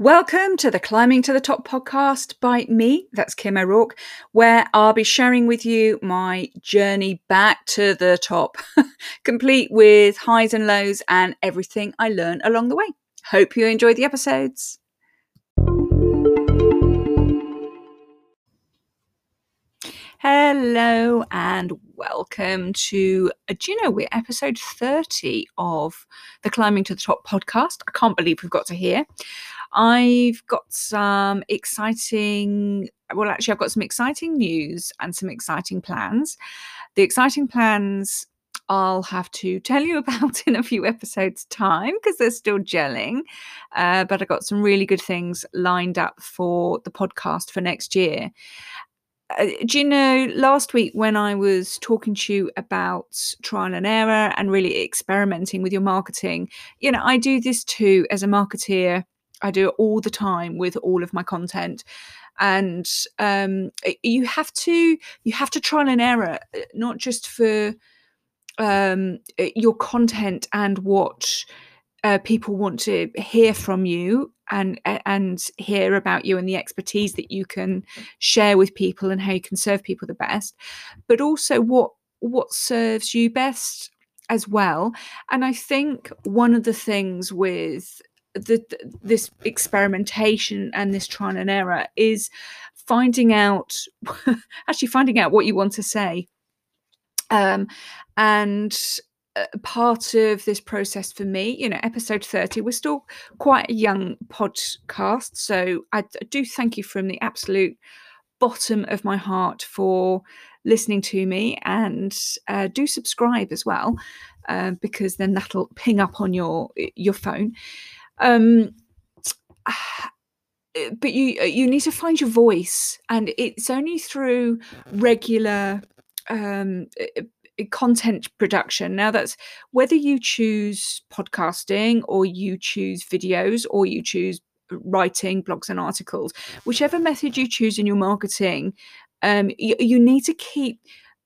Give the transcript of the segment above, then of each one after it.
Welcome to the Climbing to the Top podcast by me, that's Kim O'Rourke, where I'll be sharing with you my journey back to the top, complete with highs and lows and everything I learn along the way. Hope you enjoy the episodes. Hello and welcome to, uh, do you know, we're episode 30 of the Climbing to the Top podcast. I can't believe we've got to here. I've got some exciting, well, actually, I've got some exciting news and some exciting plans. The exciting plans I'll have to tell you about in a few episodes' time because they're still gelling. Uh, but I've got some really good things lined up for the podcast for next year. Uh, do you know last week when I was talking to you about trial and error and really experimenting with your marketing? You know, I do this too as a marketeer. I do it all the time with all of my content. And um, you have to you have to trial and error, uh, not just for um, your content and what uh, people want to hear from you and and hear about you and the expertise that you can share with people and how you can serve people the best but also what what serves you best as well and i think one of the things with the, this experimentation and this trial and error is finding out actually finding out what you want to say um, and uh, part of this process for me, you know, episode 30, we're still quite a young podcast. So I do thank you from the absolute bottom of my heart for listening to me and uh, do subscribe as well uh, because then that'll ping up on your your phone um, but you you need to find your voice and it's only through regular um, content production. Now, that's whether you choose podcasting or you choose videos or you choose writing blogs and articles, whichever method you choose in your marketing, um, you, you need to keep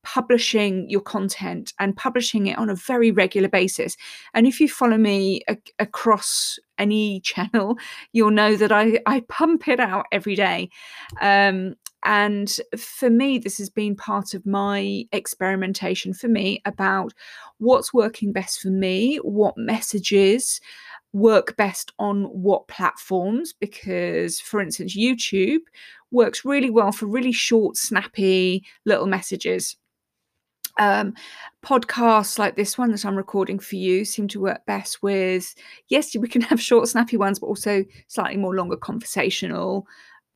publishing your content and publishing it on a very regular basis. And if you follow me a- across any channel, you'll know that I, I pump it out every day. Um, and for me, this has been part of my experimentation for me about what's working best for me, what messages work best on what platforms. Because, for instance, YouTube works really well for really short, snappy little messages. Um, podcasts like this one that I'm recording for you seem to work best with, yes, we can have short, snappy ones, but also slightly more longer conversational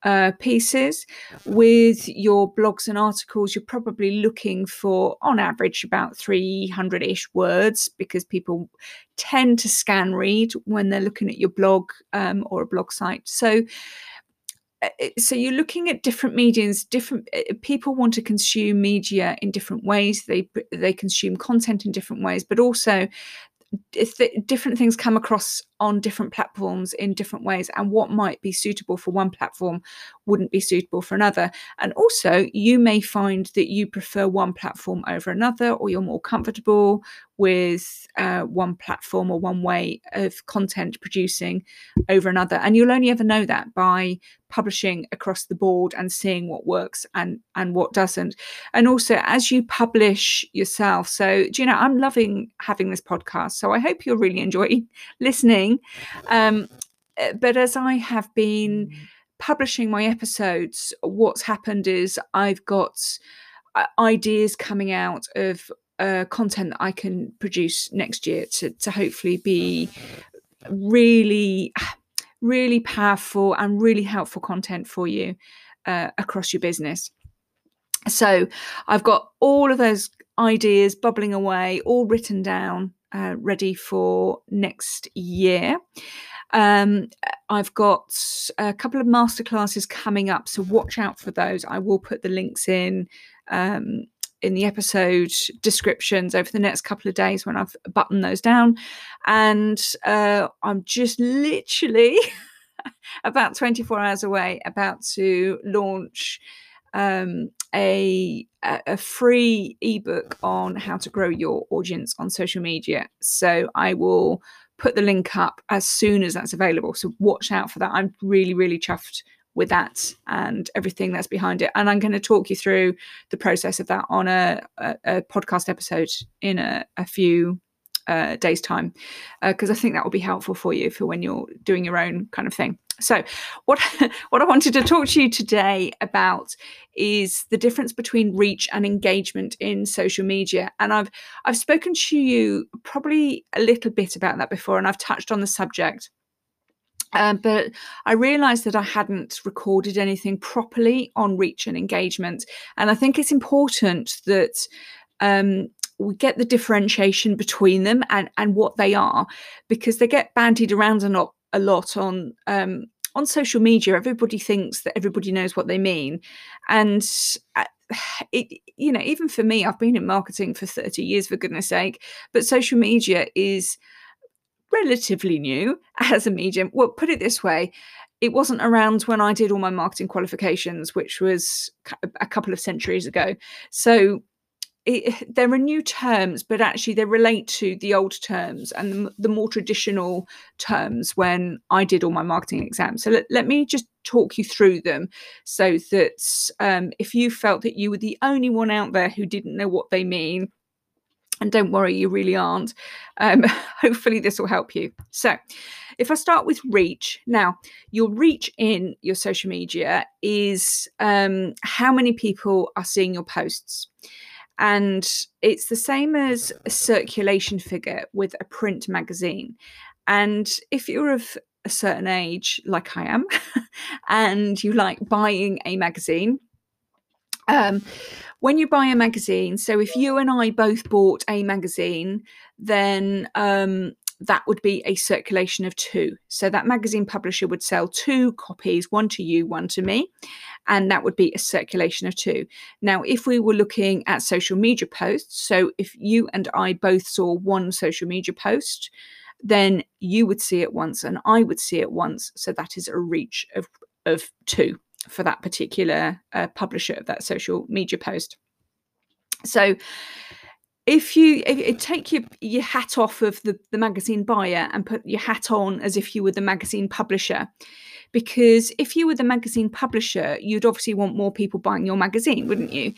uh, pieces. With your blogs and articles, you're probably looking for, on average, about 300 ish words because people tend to scan read when they're looking at your blog um, or a blog site. So, so you're looking at different mediums different uh, people want to consume media in different ways. They they consume content in different ways but also different things come across on different platforms in different ways and what might be suitable for one platform wouldn't be suitable for another. And also you may find that you prefer one platform over another or you're more comfortable with uh, one platform or one way of content producing over another and you'll only ever know that by publishing across the board and seeing what works and and what doesn't. And also as you publish yourself so do you know i'm loving having this podcast so i hope you're really enjoying listening. Um, eh, but as i have been publishing my episodes what's happened is i've got uh, ideas coming out of uh, content that I can produce next year to, to hopefully be really, really powerful and really helpful content for you uh, across your business. So I've got all of those ideas bubbling away, all written down, uh, ready for next year. Um, I've got a couple of masterclasses coming up, so watch out for those. I will put the links in um, in the episode descriptions over the next couple of days when I've buttoned those down. And uh, I'm just literally about 24 hours away, about to launch um, a a free ebook on how to grow your audience on social media. So I will put the link up as soon as that's available. So watch out for that. I'm really, really chuffed with that and everything that's behind it. And I'm going to talk you through the process of that on a, a, a podcast episode in a, a few uh, days' time, because uh, I think that will be helpful for you for when you're doing your own kind of thing. So, what what I wanted to talk to you today about is the difference between reach and engagement in social media. And I've I've spoken to you probably a little bit about that before, and I've touched on the subject. Um, but I realized that I hadn't recorded anything properly on reach and engagement. And I think it's important that um, we get the differentiation between them and, and what they are, because they get bandied around a lot a lot on um, on social media. Everybody thinks that everybody knows what they mean, and uh, it you know even for me, I've been in marketing for thirty years for goodness sake, but social media is relatively new as a medium. Well, put it this way. It wasn't around when I did all my marketing qualifications, which was a couple of centuries ago. So it, there are new terms, but actually they relate to the old terms and the, the more traditional terms when I did all my marketing exams. So let, let me just talk you through them so that um, if you felt that you were the only one out there who didn't know what they mean, and don't worry, you really aren't. Um, hopefully, this will help you. So, if I start with reach, now your reach in your social media is um, how many people are seeing your posts. And it's the same as a circulation figure with a print magazine. And if you're of a certain age, like I am, and you like buying a magazine, um, when you buy a magazine, so if you and I both bought a magazine, then um, that would be a circulation of two. So that magazine publisher would sell two copies, one to you, one to me, and that would be a circulation of two. Now, if we were looking at social media posts, so if you and I both saw one social media post, then you would see it once and I would see it once. So that is a reach of, of two for that particular uh, publisher of that social media post. So if you if, take your your hat off of the, the magazine buyer and put your hat on as if you were the magazine publisher because if you were the magazine publisher you'd obviously want more people buying your magazine wouldn't you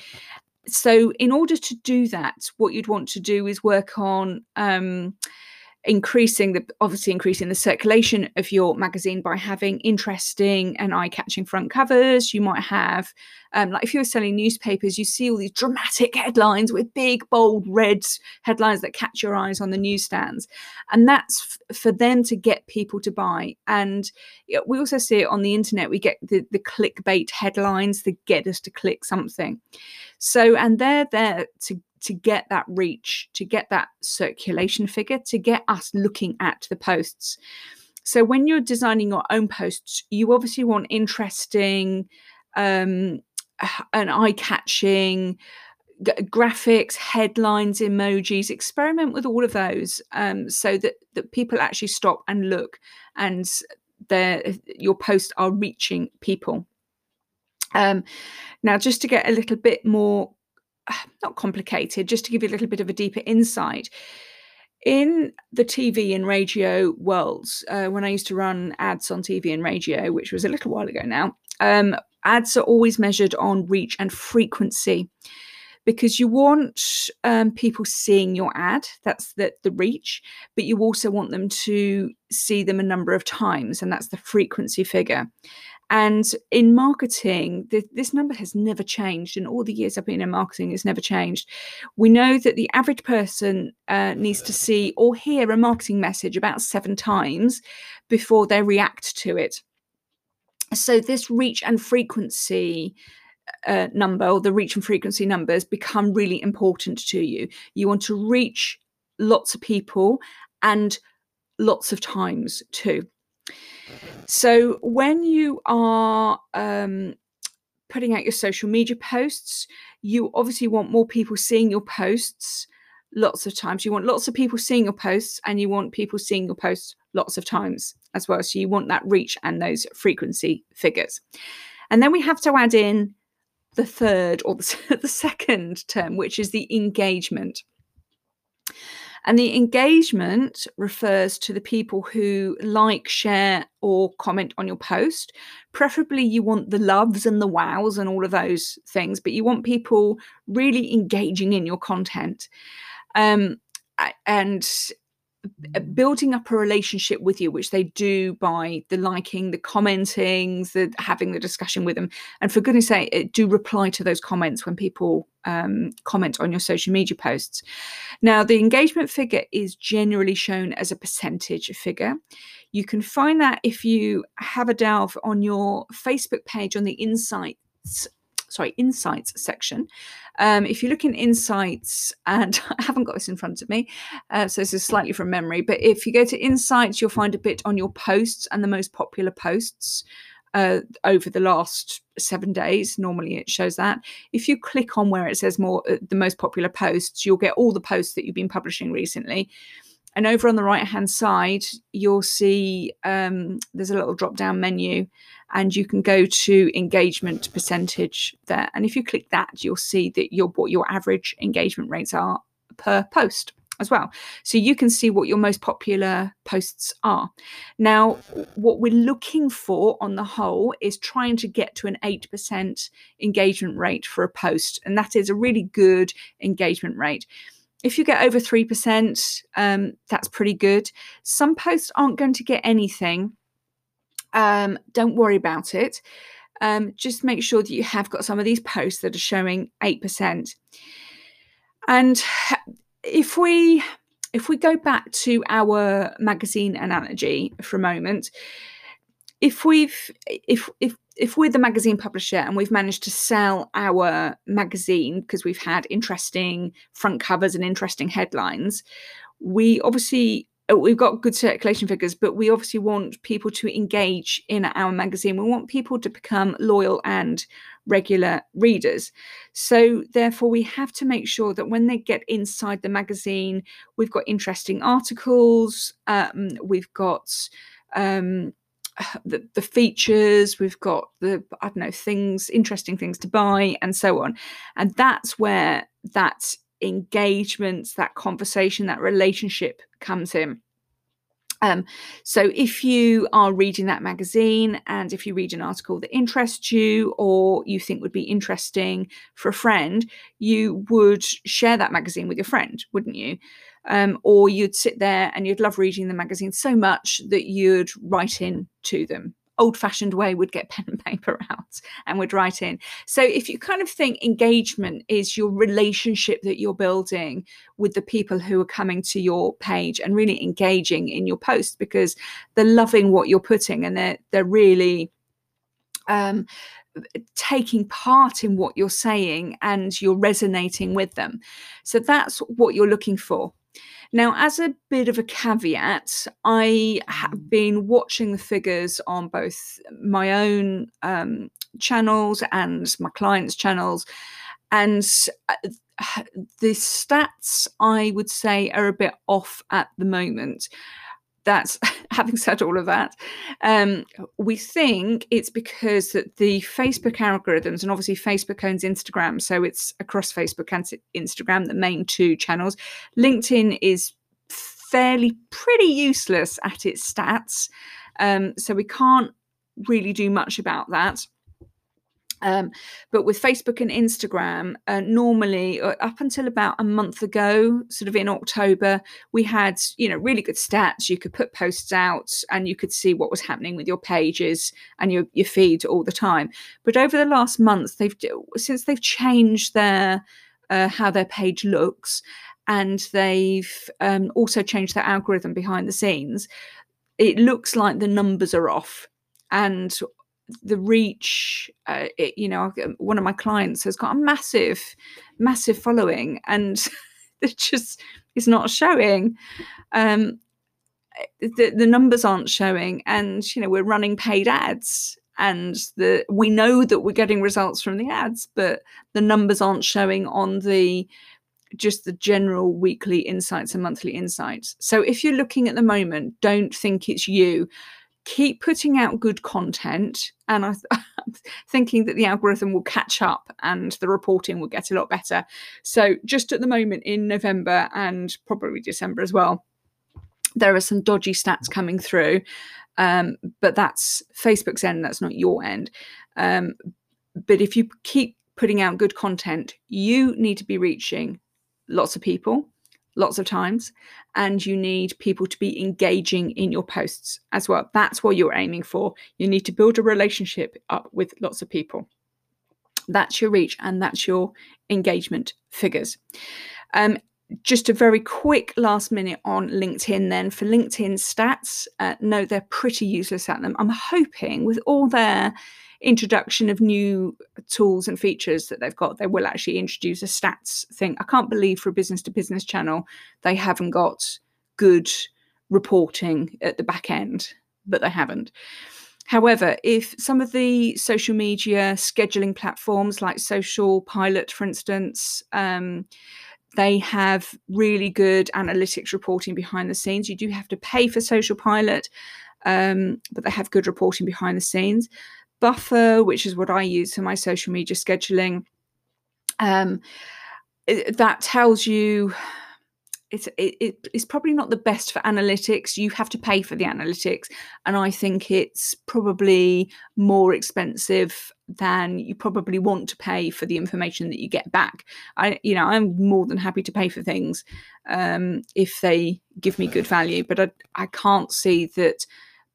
so in order to do that what you'd want to do is work on um, increasing the obviously increasing the circulation of your magazine by having interesting and eye-catching front covers. You might have um, like if you're selling newspapers you see all these dramatic headlines with big bold red headlines that catch your eyes on the newsstands. And that's f- for them to get people to buy. And we also see it on the internet. We get the, the clickbait headlines that get us to click something so and they're there to to get that reach, to get that circulation figure, to get us looking at the posts. So when you're designing your own posts, you obviously want interesting um, and eye-catching g- graphics, headlines, emojis. Experiment with all of those um, so that that people actually stop and look, and their your posts are reaching people. Um, now, just to get a little bit more not complicated, just to give you a little bit of a deeper insight. In the TV and radio worlds, uh, when I used to run ads on TV and radio, which was a little while ago now, um, ads are always measured on reach and frequency because you want um, people seeing your ad that's the, the reach but you also want them to see them a number of times and that's the frequency figure and in marketing, the, this number has never changed. In all the years I've been in marketing, it's never changed. We know that the average person uh, needs to see or hear a marketing message about seven times before they react to it. So, this reach and frequency uh, number or the reach and frequency numbers become really important to you. You want to reach lots of people and lots of times too. So when you are um, putting out your social media posts, you obviously want more people seeing your posts lots of times. You want lots of people seeing your posts and you want people seeing your posts lots of times as well. So you want that reach and those frequency figures. And then we have to add in the third or the, the second term, which is the engagement. And the engagement refers to the people who like, share, or comment on your post. Preferably, you want the loves and the wows and all of those things, but you want people really engaging in your content. Um, and building up a relationship with you, which they do by the liking, the commenting, the having the discussion with them. And for goodness sake, uh, do reply to those comments when people um, comment on your social media posts. Now, the engagement figure is generally shown as a percentage figure. You can find that if you have a delve on your Facebook page on the insights sorry, insights section. Um, if you look in insights, and I haven't got this in front of me, uh, so this is slightly from memory, but if you go to insights, you'll find a bit on your posts and the most popular posts. Uh, over the last seven days. Normally, it shows that. If you click on where it says more uh, the most popular posts, you'll get all the posts that you've been publishing recently. And over on the right hand side, you'll see um, there's a little drop down menu, and you can go to engagement percentage there. And if you click that, you'll see that your what your average engagement rates are per post as well. So you can see what your most popular posts are. Now, what we're looking for on the whole is trying to get to an 8% engagement rate for a post. And that is a really good engagement rate. If you get over 3%, um, that's pretty good. Some posts aren't going to get anything um, don't worry about it. Um, just make sure that you have got some of these posts that are showing 8%. And if we if we go back to our magazine analogy for a moment, if we've if if if we're the magazine publisher and we've managed to sell our magazine because we've had interesting front covers and interesting headlines, we obviously uh, we've got good circulation figures, but we obviously want people to engage in our magazine. We want people to become loyal and regular readers. So, therefore, we have to make sure that when they get inside the magazine, we've got interesting articles, um, we've got um, the, the features, we've got the, I don't know, things, interesting things to buy, and so on. And that's where that engagement, that conversation, that relationship comes in. Um, so if you are reading that magazine and if you read an article that interests you or you think would be interesting for a friend, you would share that magazine with your friend, wouldn't you? Um, or you'd sit there and you'd love reading the magazine so much that you'd write in to them old fashioned way would get pen and paper out and would write in. So if you kind of think engagement is your relationship that you're building with the people who are coming to your page and really engaging in your post because they're loving what you're putting and they're they're really um, taking part in what you're saying and you're resonating with them. So that's what you're looking for. Now, as a bit of a caveat, I have mm. been watching the figures on both my own um, channels and my clients' channels, and uh, the stats I would say are a bit off at the moment that's having said all of that um, we think it's because that the facebook algorithms and obviously facebook owns instagram so it's across facebook and instagram the main two channels. Linkedin is fairly pretty useless at its stats um, so we can't really do much about that um, but with Facebook and Instagram, uh, normally uh, up until about a month ago, sort of in October, we had you know really good stats. You could put posts out and you could see what was happening with your pages and your your feed all the time. But over the last month, they've since they've changed their uh, how their page looks, and they've um, also changed their algorithm behind the scenes. It looks like the numbers are off and the reach uh, it, you know one of my clients has got a massive massive following and it just is not showing. Um the, the numbers aren't showing and you know we're running paid ads and the we know that we're getting results from the ads but the numbers aren't showing on the just the general weekly insights and monthly insights. So if you're looking at the moment don't think it's you keep putting out good content and I, am thinking that the algorithm will catch up and the reporting will get a lot better. So just at the moment in november and probably december as well there are some dodgy stats coming through um, but that's facebook's end that's not your end. Um, but if you keep putting out good content you need to be reaching lots of people lots of times and you need people to be engaging in your posts as well that's what you're aiming for you need to build a relationship up with lots of people that's your reach and that's your engagement figures um, just a very quick last minute on LinkedIn then for LinkedIn stats. Uh, no, they're pretty useless at them. I'm hoping with all their introduction of new tools and features that they've got, they will actually introduce a stats thing. I can't believe for a business to business channel, they haven't got good reporting at the back end, but they haven't. However, if some of the social media scheduling platforms like Social Pilot, for instance, um, they have really good analytics reporting behind the scenes. You do have to pay for Social Pilot, um, but they have good reporting behind the scenes. Buffer, which is what I use for my social media scheduling. Um, it, that tells you it's it, it's probably not the best for analytics. You have to pay for the analytics, and I think it's probably more expensive than you probably want to pay for the information that you get back. I, you know, I'm more than happy to pay for things um, if they give me good value, but I I can't see that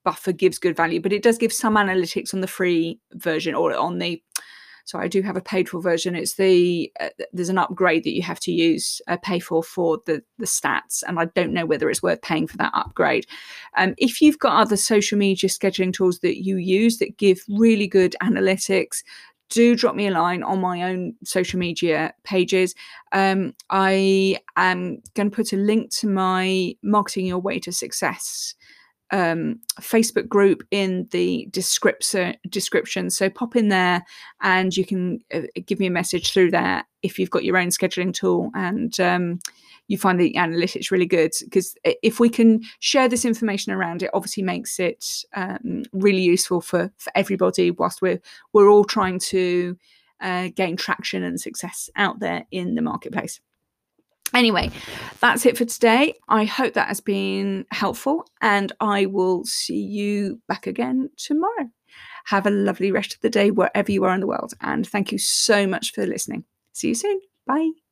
Buffer gives good value, but it does give some analytics on the free version or on the. So I do have a paid for version. It's the uh, there's an upgrade that you have to use uh, pay for for the the stats, and I don't know whether it's worth paying for that upgrade. Um, if you've got other social media scheduling tools that you use that give really good analytics, do drop me a line on my own social media pages. Um, I am going to put a link to my Marketing Your Way to Success um, Facebook group in the description. Description. So pop in there, and you can uh, give me a message through there if you've got your own scheduling tool and um, you find the analytics really good. Because if we can share this information around, it obviously makes it um, really useful for for everybody. Whilst we're we're all trying to uh, gain traction and success out there in the marketplace. Anyway, that's it for today. I hope that has been helpful, and I will see you back again tomorrow. Have a lovely rest of the day wherever you are in the world, and thank you so much for listening. See you soon. Bye.